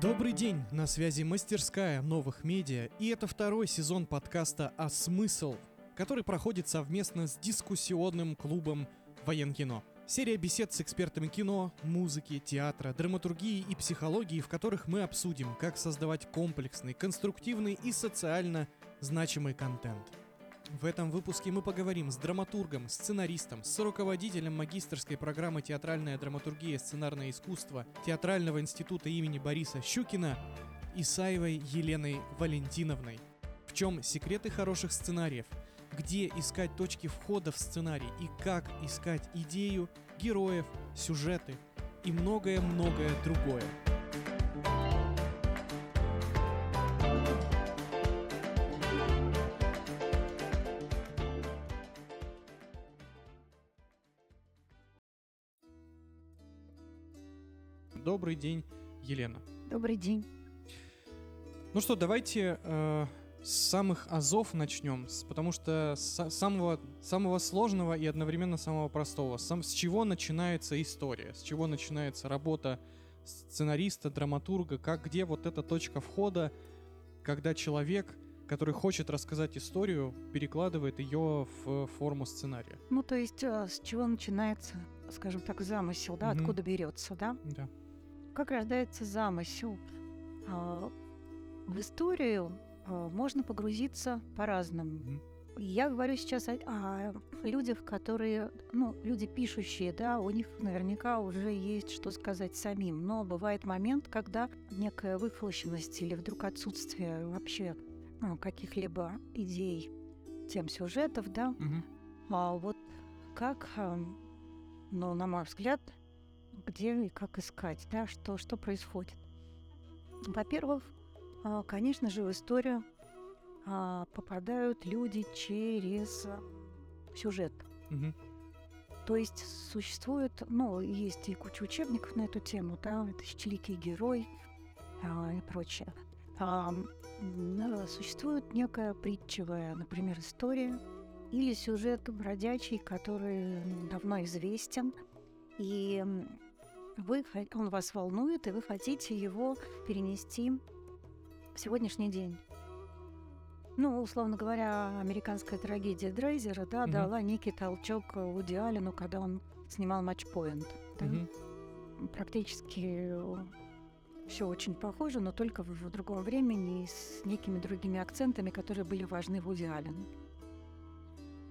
Добрый день, на связи мастерская новых медиа, и это второй сезон подкаста «А смысл?», который проходит совместно с дискуссионным клубом «Военкино». Серия бесед с экспертами кино, музыки, театра, драматургии и психологии, в которых мы обсудим, как создавать комплексный, конструктивный и социально значимый контент. В этом выпуске мы поговорим с драматургом, сценаристом, с руководителем магистрской программы «Театральная драматургия и сценарное искусство» Театрального института имени Бориса Щукина Исаевой Еленой Валентиновной. В чем секреты хороших сценариев, где искать точки входа в сценарий и как искать идею, героев, сюжеты и многое-многое другое. Добрый день, Елена. Добрый день. Ну что, давайте э, с самых азов начнем, потому что с самого, самого сложного и одновременно самого простого. Сам, с чего начинается история, с чего начинается работа сценариста, драматурга, как где вот эта точка входа, когда человек, который хочет рассказать историю, перекладывает ее в форму сценария. Ну, то есть э, с чего начинается, скажем так, замысел, да, mm-hmm. откуда берется, да? Да. Как рождается замысел? А, в историю а, можно погрузиться по-разному. Я говорю сейчас о, о людях, которые, ну, люди пишущие, да, у них наверняка уже есть что сказать самим. Но бывает момент, когда некая выхолощенность или вдруг отсутствие вообще ну, каких-либо идей, тем сюжетов, да. Угу. А вот как, ну, на мой взгляд, где и как искать, да, что, что происходит. Во-первых, а, конечно же, в историю а, попадают люди через сюжет. Угу. То есть существует, ну, есть и куча учебников на эту тему, да, «Тысячеликий герой» а, и прочее. А, существует некая притчевая, например, история или сюжет бродячий, который давно известен, и вы, он вас волнует, и вы хотите его перенести в сегодняшний день. Ну, условно говоря, американская трагедия Дрейзера, да, угу. дала некий толчок Вуди Аллену, когда он снимал матч-поинт. Да? Угу. Практически все очень похоже, но только в, в другом времени и с некими другими акцентами, которые были важны Вуди Аллену.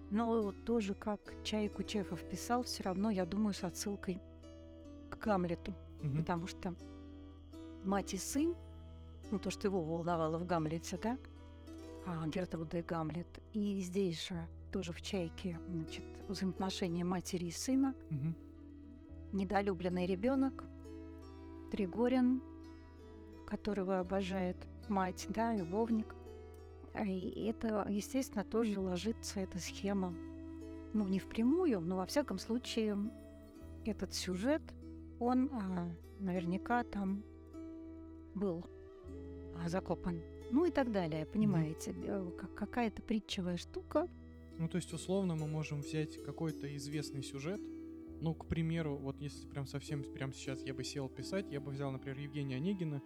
Но тоже, как Чай Кучефов писал, все равно, я думаю, с отсылкой к Гамлету. Угу. Потому что мать и сын, ну, то, что его волновало в Гамлете, да, а, Гертруда и Гамлет. И здесь же тоже в «Чайке» значит, взаимоотношения матери и сына. Угу. Недолюбленный ребенок, Тригорин, которого обожает мать, да, любовник. И это, естественно, тоже ложится эта схема, ну, не впрямую, но во всяком случае этот сюжет он а, наверняка там был а, закопан. Ну и так далее, понимаете, mm-hmm. как, какая-то притчевая штука. Ну, то есть, условно, мы можем взять какой-то известный сюжет. Ну, к примеру, вот если прям совсем прямо сейчас я бы сел писать, я бы взял, например, Евгения Онегина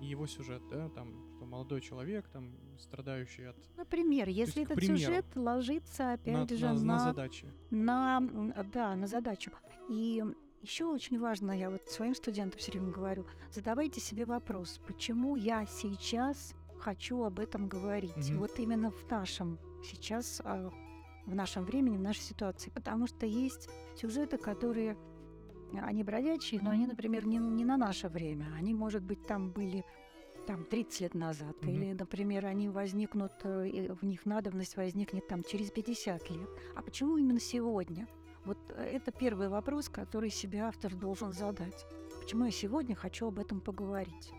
и его сюжет, да, там, что молодой человек, там, страдающий от... Например, если есть, этот сюжет ложится, опять на, же, на, на... На задачи. На, да, на задачу. И еще очень важно, я вот своим студентам все время говорю, задавайте себе вопрос, почему я сейчас хочу об этом говорить. Mm-hmm. Вот именно в нашем сейчас, а, в нашем времени, в нашей ситуации. Потому что есть сюжеты, которые они бродячие, но они, например, не, не на наше время. Они, может быть, там были там 30 лет назад, mm-hmm. или, например, они возникнут, э, в них надобность возникнет там через 50 лет. А почему именно сегодня? Вот э, это первый вопрос, который себе автор должен задать. Почему я сегодня хочу об этом поговорить?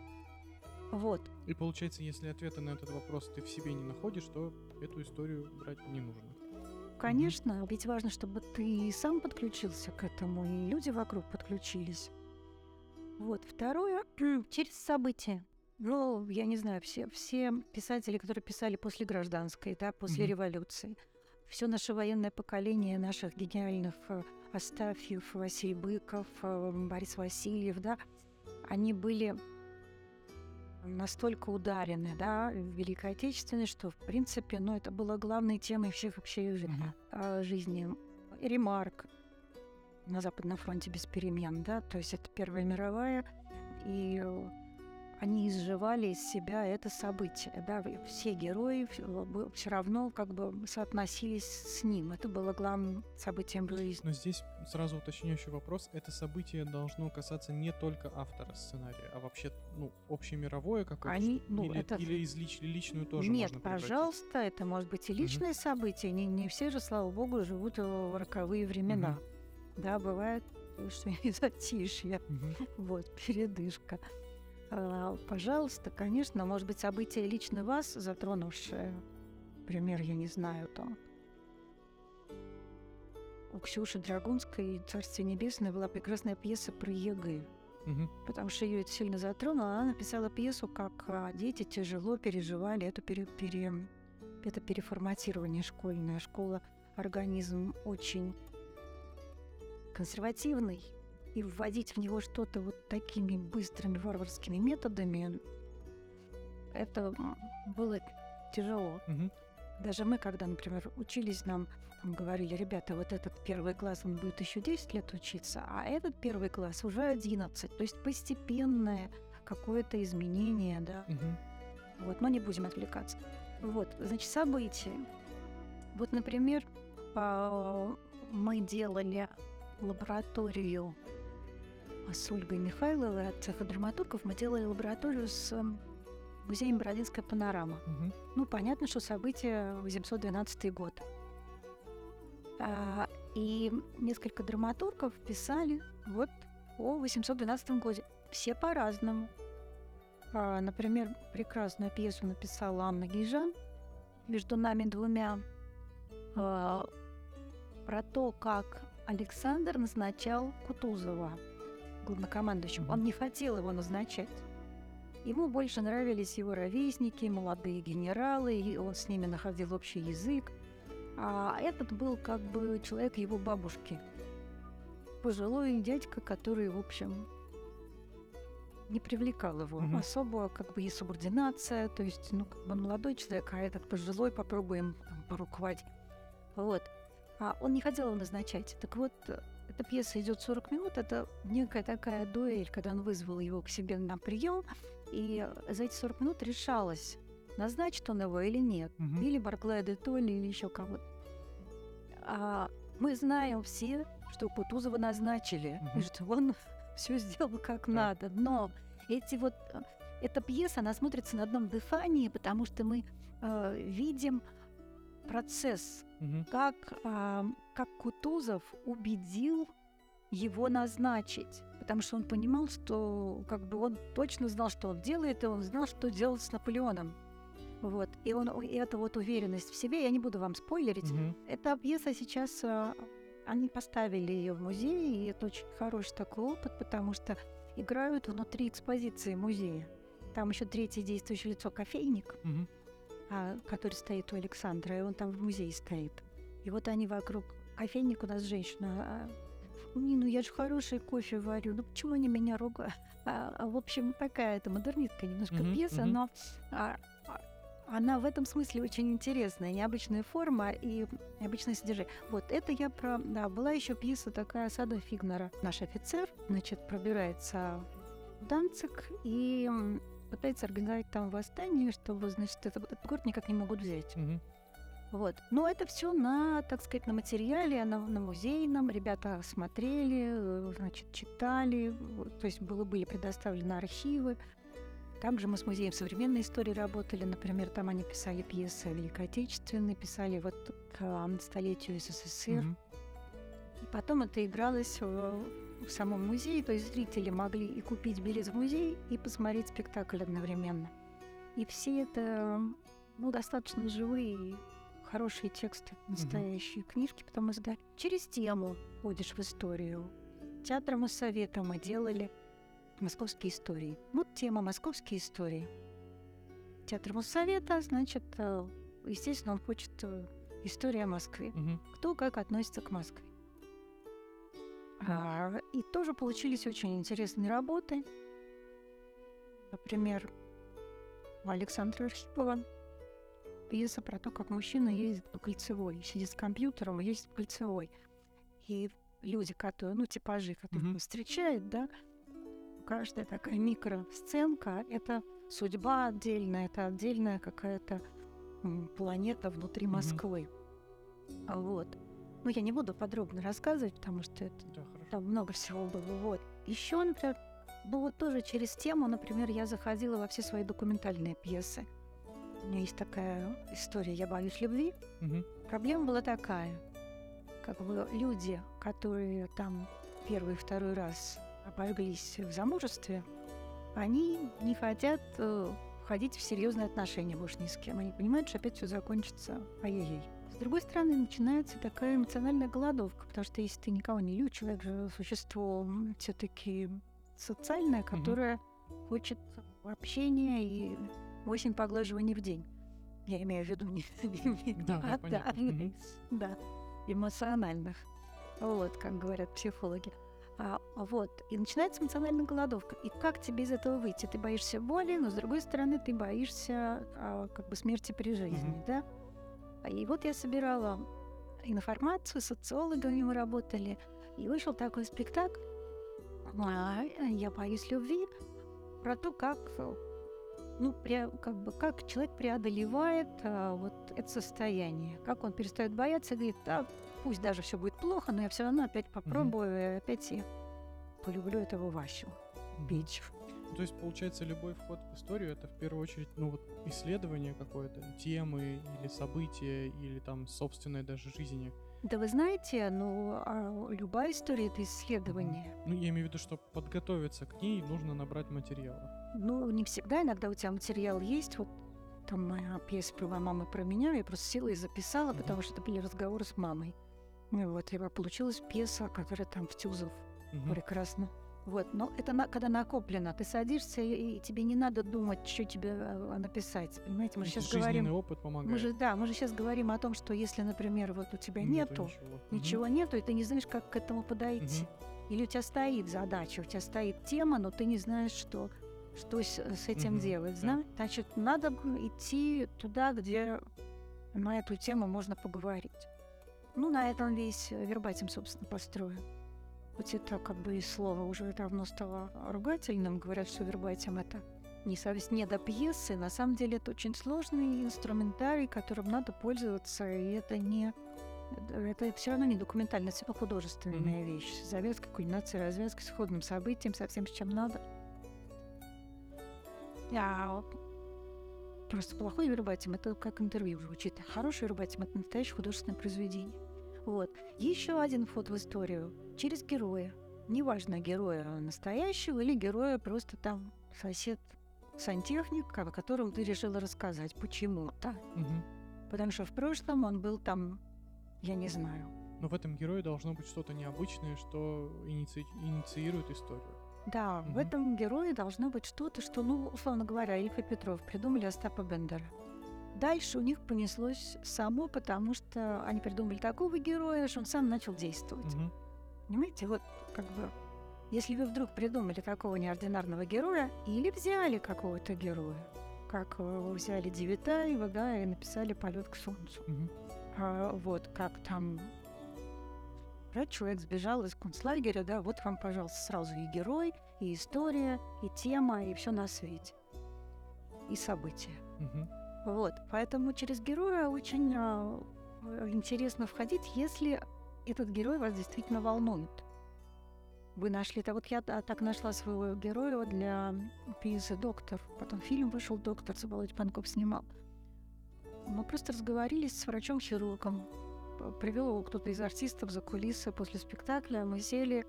Вот. И получается, если ответа на этот вопрос ты в себе не находишь, то эту историю брать не нужно. Конечно, mm ведь важно, чтобы ты сам подключился к этому, и люди вокруг подключились. Вот. Второе, через события. Ну, я не знаю, все, все писатели, которые писали после гражданской, да, после mm революции – все наше военное поколение наших гениальных э, Астафьев, Василий Быков, э, Борис Васильев, да, они были настолько ударены, да, в Великой Отечественной, что, в принципе, ну, это было главной темой всех вообще mm-hmm. жизни. Ремарк на Западном фронте без перемен, да, то есть это Первая мировая, и они изживали из себя это событие. Да? Все герои все равно как бы соотносились с ним. Это было главным событием жизни. Но здесь сразу уточняющий вопрос. Это событие должно касаться не только автора сценария, а вообще ну, общемировое какое-то? Они, ну, или, это... или из лич... личную тоже Нет, пожалуйста, это может быть и личное угу. событие. Не, не все же, слава богу, живут в роковые времена. Угу. Да, бывает, что и затишье. Угу. Вот, передышка. Пожалуйста, конечно, может быть, событие лично вас затронувшее. Например, я не знаю, там, у Ксюши Драгунской «Царствие небесное» была прекрасная пьеса про ЕГЭ. Угу. Потому что ее это сильно затронуло. Она написала пьесу, как а, дети тяжело переживали эту пере, пере, это переформатирование школьное. Школа, организм очень консервативный, и вводить в него что-то вот такими быстрыми варварскими методами, это было тяжело. Угу. Даже мы, когда, например, учились, нам там говорили, ребята, вот этот первый класс, он будет еще 10 лет учиться, а этот первый класс уже 11. То есть постепенное какое-то изменение, да. Угу. Вот, но не будем отвлекаться. Вот, значит, события. Вот, например, мы делали лабораторию с Ольгой Михайловой от цеха драматургов мы делали лабораторию с эм, музеем Бородинская панорама. Угу. Ну, понятно, что событие 812 год. А, и несколько драматургов писали вот о 812 годе. Все по-разному. А, например, прекрасную пьесу написала Анна Гижан «Между нами двумя» а, про то, как Александр назначал Кутузова – главнокомандующим. Он не хотел его назначать. Ему больше нравились его ровесники, молодые генералы, и он с ними находил общий язык. А этот был как бы человек его бабушки. Пожилой дядька, который, в общем, не привлекал его. Угу. Особо как бы и субординация, то есть, ну, как бы молодой человек, а этот пожилой, попробуем там, поруковать. Вот. А он не хотел его назначать. Так вот, эта пьеса идет 40 минут, это некая такая дуэль, когда он вызвал его к себе на прием, и за эти 40 минут решалось, назначит он его или нет, угу. или Барклая де Толли, или еще кого-то. А мы знаем все, что Кутузова назначили, угу. и что он все сделал как да. надо. Но эти вот эта пьеса, она смотрится на одном дыхании, потому что мы э, видим процесс, угу. как, а, как Кутузов убедил его назначить, потому что он понимал, что как бы он точно знал, что он делает, и он знал, что делать с Наполеоном. Вот. И, он, и эта вот уверенность в себе, я не буду вам спойлерить, угу. эта пьеса сейчас, а, они поставили ее в музее, и это очень хороший такой опыт, потому что играют внутри экспозиции музея. Там еще третье действующее лицо кофейник. Угу который стоит у Александра, и он там в музее стоит. И вот они вокруг кофейник у нас женщина. А, не, ну я же хороший кофе варю, ну почему они меня ругают? А, а, в общем, такая это модернистская немножко mm-hmm, пьеса, mm-hmm. но а, а, она в этом смысле очень интересная, необычная форма и необычное содержание. Вот это я про... Да, была еще пьеса такая Сада Фигнера. Наш офицер, значит, пробирается в Данцик и пытается организовать там восстание, чтобы, значит, этот, этот город никак не могут взять. Угу. Вот. Но это все на, так сказать, на материале, на, на музейном. Ребята смотрели, э, значит, читали. То есть было, были предоставлены архивы. Также мы с музеем современной истории работали. Например, там они писали пьесы Великой Отечественной, писали вот к столетию СССР. Угу. И потом это игралось в самом музее, то есть зрители могли и купить билет в музей, и посмотреть спектакль одновременно. И все это ну, достаточно живые, хорошие тексты, настоящие mm-hmm. книжки потом издали. Через тему ходишь в историю. Театром Моссовета мы делали московские истории. Вот тема московские истории. Театр Моссовета, значит, э, естественно, он хочет э, история о Москве. Угу. Кто как относится к Москве. А, и тоже получились очень интересные работы. Например, у Александра Архипова пьеса про то, как мужчина ездит по кольцевой, сидит с компьютером и ездит по кольцевой. И люди, которые, ну, типажи, которые он встречает, да, каждая такая микросценка — это судьба отдельная, это отдельная какая-то планета внутри. Москвы. А Вот. Ну, я не буду подробно рассказывать, потому что это Да, хорошо. там много всего было. Вот. Еще, например, вот тоже через тему, например, я заходила во все свои документальные пьесы. У меня есть такая история «Я боюсь любви». Мгм. Проблема была такая. Как бы люди, которые там первый и второй раз обожглись в замужестве, они не хотят э, входить в серьезные отношения больше ни с кем. Они понимают, что опять все закончится ай-яй-яй. С другой стороны, начинается такая эмоциональная голодовка, потому что если ты никого не любишь, человек же существо все-таки социальное, которое хочет общения и 8 поглаживаний в день. Я имею в виду не... Да, да, А. Мгм. да, эмоциональных. Вот, как говорят психологи. А, вот, и начинается эмоциональная голодовка. И как тебе из этого выйти? Ты боишься боли, но с другой стороны ты боишься а, как бы смерти при жизни, Мгм. да? И вот я собирала информацию, социологами мы работали, и вышел такой спектакль. А, «Я боюсь любви» про то, как ну, пре- как бы, как человек преодолевает а, вот это состояние, как он перестает бояться, и говорит, да, пусть даже все будет плохо, но я все равно опять попробую, и опять я полюблю этого Васю Мгм. То есть, получается, любой вход в историю это в первую очередь, ну вот исследование какое-то, темы или события, или там собственной даже жизни. Да вы знаете, ну, а любая история — это исследование. Ну, я имею в виду, что подготовиться к ней нужно набрать материала. Ну, не всегда, иногда у тебя материал есть, вот там моя пьеса про маму про меня, я просто села и записала, Мгм. потому что это были разговоры с мамой. Ну вот, и получилась пьеса, которая там в Тюзов Мгм. Прекрасно. Вот, но это на- когда накоплено. Ты садишься, и, и тебе не надо думать, что тебе э, написать. Понимаете, мы Ну, сейчас жизненный говорим. опыт помогает. Мы же, да, мы же сейчас говорим о том, что если, например, вот у тебя нету, ничего. Мгм. ничего нету, и ты не знаешь, как к этому подойти. Мгм. Или у тебя стоит задача, у тебя стоит тема, но ты не знаешь, что, что с, с этим Мгм, делать. да. Зна- Значит, надо идти туда, где на эту тему можно поговорить. Ну, на этом весь вербатим, собственно, построен. Хоть это как бы и слово уже давно стало ругательным. Говорят, что вербатим — это не совсем не до пьесы. На самом деле это очень сложный инструментарий, которым надо пользоваться, и это не это все равно не документальная, это всё художественная вещь. Завязка, кульминация, развязка с исходным событием, со всем, с чем надо. А, просто плохой вербатим — это как интервью звучит. Хороший вербатим — это настоящее художественное произведение. Вот. Еще один вход в историю через героя. Неважно, героя настоящего или героя просто там сосед сантехник, о котором ты решила рассказать почему-то. Мгм. Потому что в прошлом он был там, я не знаю. Но в этом герое должно быть что-то необычное, что иници- инициирует историю. Да, в Мгм. этом герое должно быть что-то, что, ну, условно говоря, Ильф и Петров придумали Остапа Бендера. Дальше у них понеслось само, потому что они придумали такого героя, что он сам начал действовать. Мгм. Понимаете, вот как бы, если вы вдруг придумали такого неординарного героя или взяли какого-то героя, как э, вы взяли Девитаева, да, и написали «Полет к солнцу». Мгм. А, вот как там да, человек сбежал из концлагеря, да, вот вам, пожалуйста, сразу и герой, и история, и тема, и все на свете. И события. Мгм. Вот, поэтому через героя очень а, интересно входить, если этот герой вас действительно волнует. Вы нашли это. Вот я та- так нашла своего героя для пьесы «Доктор». Потом фильм вышел «Доктор», Заболоть Панков снимал. Мы просто разговорились с врачом-хирургом. Привел его кто-то из артистов за кулисы после спектакля. Мы сели,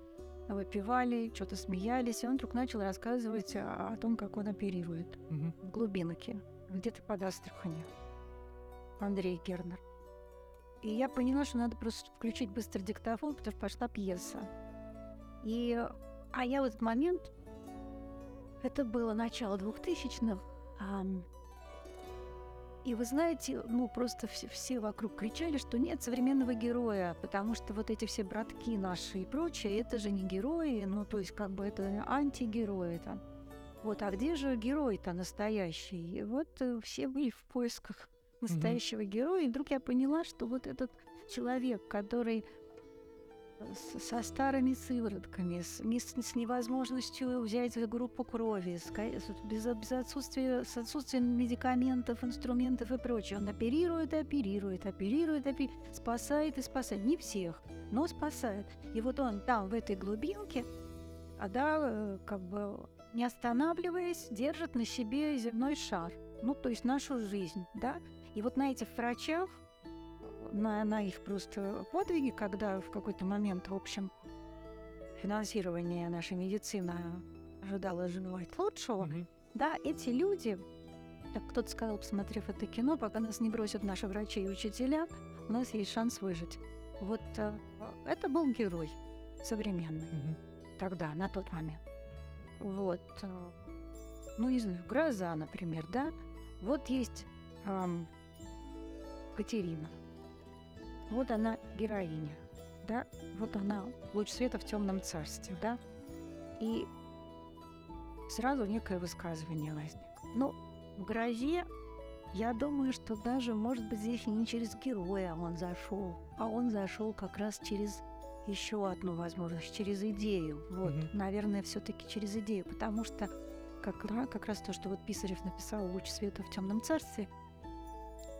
выпивали, что-то смеялись. И он вдруг начал рассказывать о, о том, как он оперирует Мгм. в глубинке, где-то под Астраханью. Андрей Гернер. И я поняла, что надо просто включить быстро диктофон, потому что пошла пьеса. И, а я в этот момент, это было начало 2000-х, ам, и вы знаете, ну просто все, все вокруг кричали, что нет современного героя, потому что вот эти все братки наши и прочее, это же не герои, ну то есть как бы это антигерои там. Вот, а где же герой-то настоящий? И вот э, все были в поисках настоящего mm-hmm. героя, и вдруг я поняла, что вот этот человек, который с, со старыми сыворотками, с, с, невозможностью взять группу крови, с, без, без отсутствия, с отсутствием медикаментов, инструментов и прочее. Он оперирует, оперирует, оперирует, оперирует, спасает и спасает. Не всех, но спасает. И вот он там, в этой глубинке, а да, э, как бы не останавливаясь, держит на себе земной шар. Ну, то есть нашу жизнь, да. И вот на этих врачах на, на их просто подвиги, когда в какой-то момент, в общем, финансирование нашей медицины ожидало желать лучшего, mm-hmm. да, эти люди, как кто-то сказал, посмотрев это кино, пока нас не бросят наши врачи и учителя, у нас есть шанс выжить. Вот э, это был герой современный mm-hmm. тогда, на тот момент. Вот. Э, ну, не знаю, гроза, например, да. Вот есть эм, Катерина. Вот она героиня, да, вот она луч света в темном царстве, да, и сразу некое высказывание возникло. Ну, в грозе я думаю, что даже, может быть, здесь не через героя он зашел, а он зашел как раз через еще одну возможность, через идею. Вот, mm-hmm. наверное, все-таки через идею, потому что как, как раз то, что вот Писарев написал «Луч света в темном царстве»,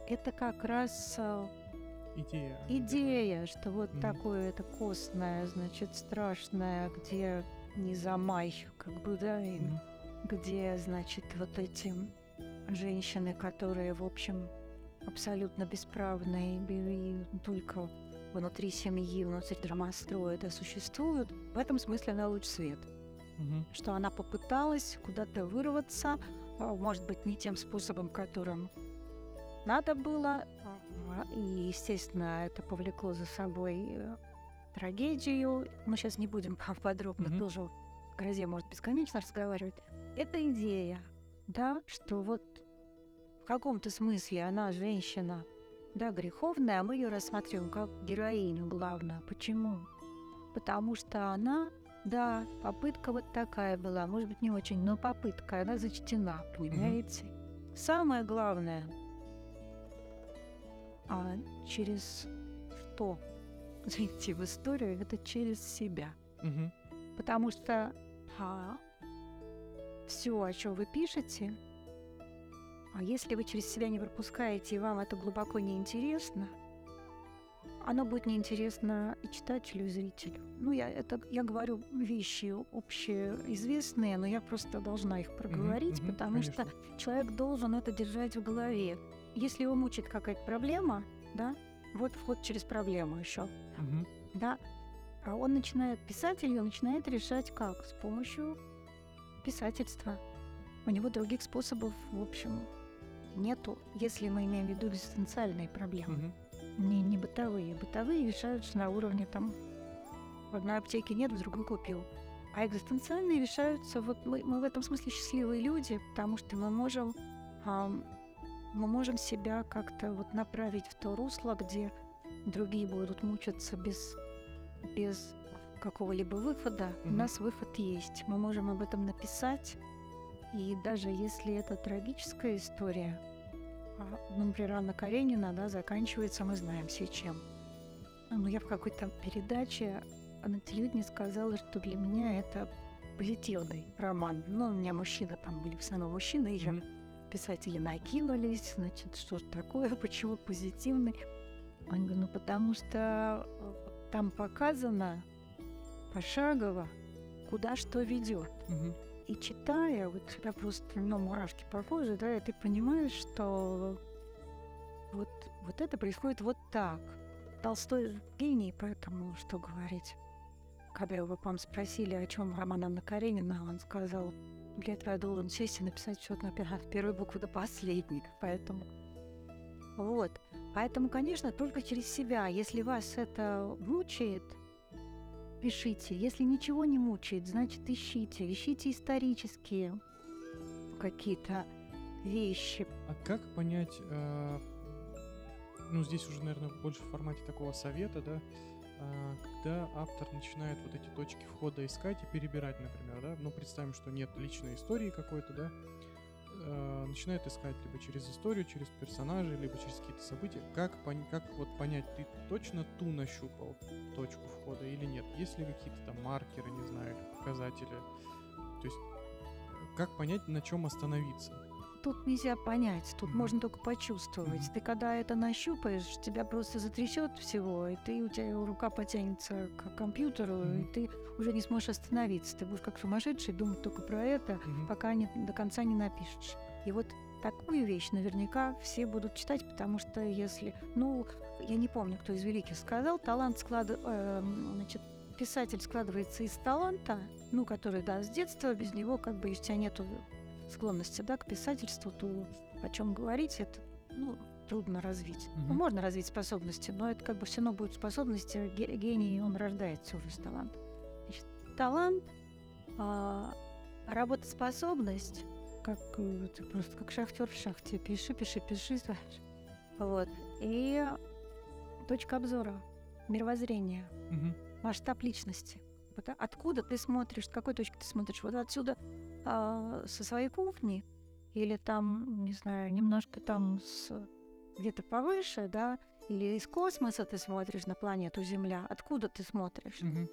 это как раз э, идея. Идея, что вот mm-hmm. такое это костное, значит, страшное, где не замай, как бы, да, и mm-hmm. где, значит, вот эти женщины, которые, в общем, абсолютно бесправные и только внутри семьи, внутри драмостроя это существуют, в этом смысле она луч свет. Угу. Что она попыталась куда-то вырваться, а, может быть, не тем способом, которым надо было, и, естественно, это повлекло за собой э, трагедию. Мы сейчас не будем подробно mm-hmm. тоже в грозе, может, бесконечно разговаривать. Это идея, да, что вот в каком-то смысле она женщина, да, греховная, а мы ее рассматриваем как героиню главное. Почему? Потому что она, да, попытка вот такая была, может быть, не очень, но попытка, она зачтена, понимаете? Mm-hmm. Самое главное — а через что зайти в историю, это через себя. Угу. Потому что а, все, о чем вы пишете, а если вы через себя не пропускаете, и вам это глубоко не интересно, оно будет неинтересно и читателю, и зрителю. Ну, я, это, я говорю вещи общеизвестные, но я просто должна их проговорить, mm-hmm, потому конечно. что человек должен это держать в голове если его мучит какая-то проблема, да, вот вход через проблему еще, угу. да, а он начинает, писатель он начинает решать как? С помощью писательства. У него других способов, в общем, нету, если мы имеем в виду экзистенциальные проблемы. Угу. Не, не бытовые. Бытовые решаются на уровне там в одной аптеке нет, в другой купил. А экзистенциальные решаются, вот мы, мы в этом смысле счастливые люди, потому что мы можем мы можем себя как-то вот направить в то русло, где другие будут мучиться без, без какого-либо выхода. Mm-hmm. У нас выход есть. Мы можем об этом написать. И даже если это трагическая история, а, ну, например, Анна Каренина, да, заканчивается, мы знаем все чем. Но я в какой-то передаче на телевидении сказала, что для меня это позитивный роман. Ну, у меня мужчина, там были в основном мужчины, и mm-hmm писатели накинулись, значит, что ж такое, почему позитивный? Он говорит, ну потому что э, там показано пошагово, куда что ведет. Угу. И читая, вот тебя просто, ну, мурашки по коже, да, и ты понимаешь, что вот, вот это происходит вот так. Толстой гений, поэтому что говорить. Когда его, по спросили, о чем роман Анна Каренина, он сказал, для этого я должен сесть и написать счет на первую букву до последней. Поэтому вот. Поэтому, конечно, только через себя. Если вас это мучает, пишите. Если ничего не мучает, значит ищите. Ищите исторические какие-то вещи. А как понять, э, ну здесь уже, наверное, больше в формате такого совета, да, а, когда автор начинает вот эти точки входа искать и перебирать, например, да, ну, представим, что нет личной истории какой-то, да, э, начинает искать либо через историю, через персонажей, либо через какие-то события. Как, пон- как вот понять, ты точно ту нащупал точку входа или нет? Есть ли какие-то там маркеры, не знаю, показатели? То есть э, как понять, на чем остановиться? Тут нельзя понять, тут можно только почувствовать. Ты когда это нащупаешь, тебя просто затрясет всего, и ты у тебя рука потянется к компьютеру, и ты уже не сможешь остановиться. Ты будешь как сумасшедший думать только про это, пока не, до конца не напишешь. И вот такую вещь наверняка все будут читать, потому что если, ну, я не помню, кто из великих сказал, талант склад, эм, значит, писатель складывается из таланта, ну, который, да, с детства, без него, как бы, у тебя нету склонности, да, к писательству, то о чем говорить, это, ну, трудно развить. Ну, Мгм. можно развить способности, но это как бы все равно будет способности, ге- гений, он рождается уже с талантом. Значит, талант, а, работоспособность, как э, ты просто как шахтер в шахте, пиши, пиши, пиши, знаешь. Вот. И точка обзора, мировоззрение, Мгм. масштаб личности. А- откуда ты смотришь, с какой точки ты смотришь? Вот отсюда а, со своей кухни или там, не знаю, немножко там с где-то повыше, да, или из космоса ты смотришь на планету Земля, откуда ты смотришь? Мгм.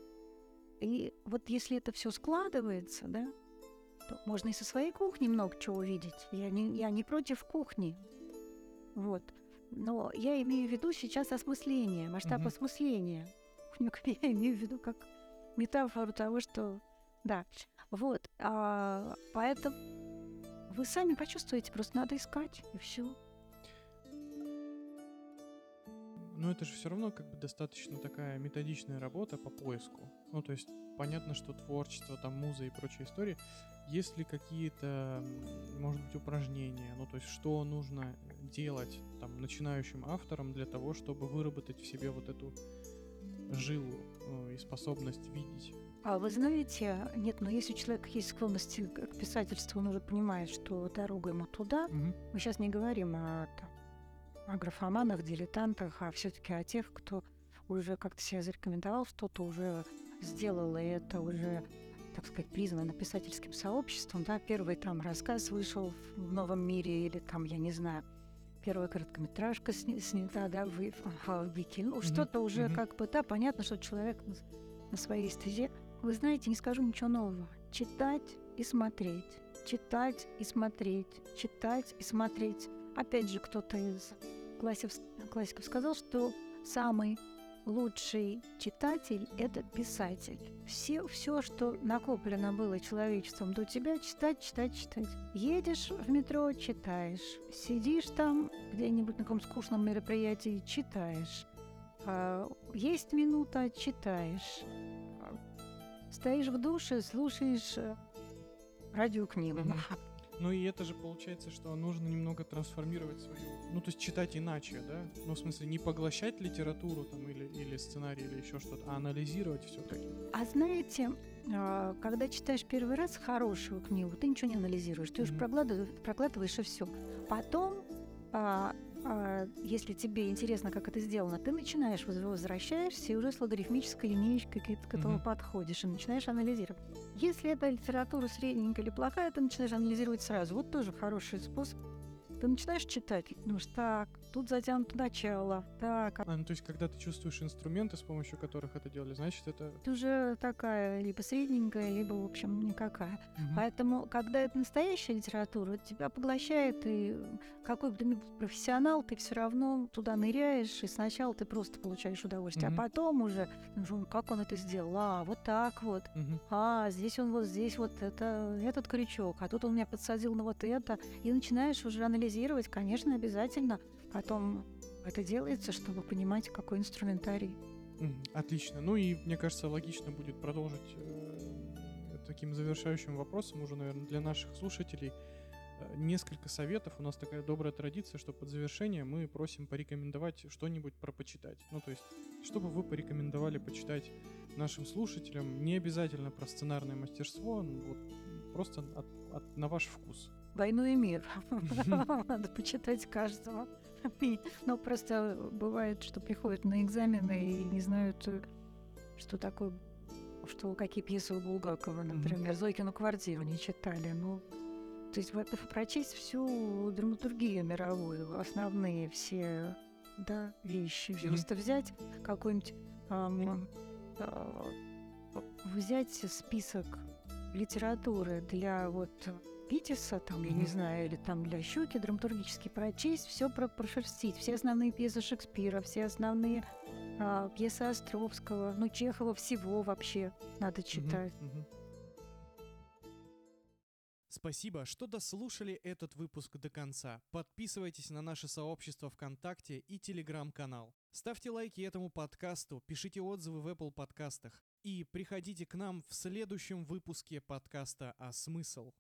И вот если это все складывается, да, то можно и со своей кухни много чего увидеть. Я не, я не против кухни. Вот. Но я имею в виду сейчас осмысление, масштаб Мгм. осмысления. Я имею в виду как метафору того, что... Да. Вот. А, поэтому вы сами почувствуете, просто надо искать, и все. Но это же все равно как бы достаточно такая методичная работа по поиску. Ну, то есть понятно, что творчество, там муза и прочие истории. Есть ли какие-то, может быть, упражнения? Ну, то есть что нужно делать там начинающим авторам для того, чтобы выработать в себе вот эту жилу э, и способность видеть? А вы знаете, нет, но если у человека есть склонности к писательству, он уже понимает, что дорога ему туда, Мгм. Мы сейчас не говорим о, о графоманах, дилетантах, а все-таки о тех, кто уже как-то себя зарекомендовал, что-то уже сделал, и это уже, так сказать, признано писательским сообществом. Да? Первый там рассказ вышел в новом мире, или там, я не знаю, первая короткометражка сни- снята, да, в, в Вики. Ну, Мгм, что-то уже мгм. как бы, да, понятно, что человек на своей стезе. Вы знаете, не скажу ничего нового. Читать и смотреть читать и смотреть, читать и смотреть. Опять же, кто-то из классиков, классиков сказал, что самый лучший читатель – это писатель. Все, все, что накоплено было человечеством до тебя, читать, читать, читать. Едешь в метро – читаешь. Сидишь там где-нибудь на каком скучном мероприятии – читаешь. А, есть минута – читаешь. Стоишь в душе, слушаешь э, радиокнигу. Мгм. Ну и это же получается, что нужно немного трансформировать свою... Ну, то есть читать иначе, да? Ну, в смысле, не поглощать литературу там или, или сценарий, или еще что-то, а анализировать все-таки. А знаете, а, когда читаешь первый раз хорошую книгу, ты ничего не анализируешь, ты уже Мгм. проглатываешь, проглатываешь и все. Потом, а, если тебе интересно, как это сделано, ты начинаешь воз- возвращаешься и уже с логарифмической линеечкой к, этому Мгм. подходишь и начинаешь анализировать. Если эта литература средненькая или плохая, ты начинаешь анализировать сразу. Вот тоже хороший способ. Ты начинаешь читать, думаешь, так, тут затянуто начало, так, а А, ну, то есть, когда ты чувствуешь инструменты, с помощью которых это делали, значит, это... ты уже такая либо средненькая, либо, в общем, никакая. Мгм. Поэтому, когда это настоящая литература, тебя поглощает, и какой бы ты ни был профессионал, ты все равно туда ныряешь, и сначала ты просто получаешь удовольствие, Мгм. а потом уже, ну, как он это сделал, а, вот так вот, Мгм. а, здесь он вот здесь вот это, этот крючок, а тут он меня подсадил на вот это, и начинаешь уже анализировать, конечно, обязательно, потом это делается, чтобы понимать, какой инструментарий. Отлично. Ну и, мне кажется, логично будет продолжить э, таким завершающим вопросом уже, наверное, для наших слушателей. Э, Несколько советов. У нас такая добрая традиция, что под завершение мы просим порекомендовать что-нибудь про почитать. Ну, то есть, чтобы вы порекомендовали почитать нашим слушателям, не обязательно про сценарное мастерство, ну, вот, просто от- от- на ваш вкус. «Войну и мир». Надо почитать каждого. Ну, просто бывает, что приходят на экзамены и не знают, что такое, что какие пьесы у Булгакова, например, Зойкину квартиру не читали. Ну, то есть прочесть всю драматургию мировую, основные все да, вещи. Просто взять какой-нибудь э, взять список литературы для вот Питиса, там, я не знаю, или там для Щуки драматургически прочесть, все про прошерстить, все основные пьесы Шекспира, все основные а, пьесы Островского, ну, Чехова всего вообще надо читать. Спасибо, что дослушали этот выпуск до конца. Подписывайтесь на наше сообщество ВКонтакте и Телеграм-канал. Ставьте лайки этому подкасту, пишите отзывы в Apple подкастах и приходите к нам в следующем выпуске подкаста «А смысл?».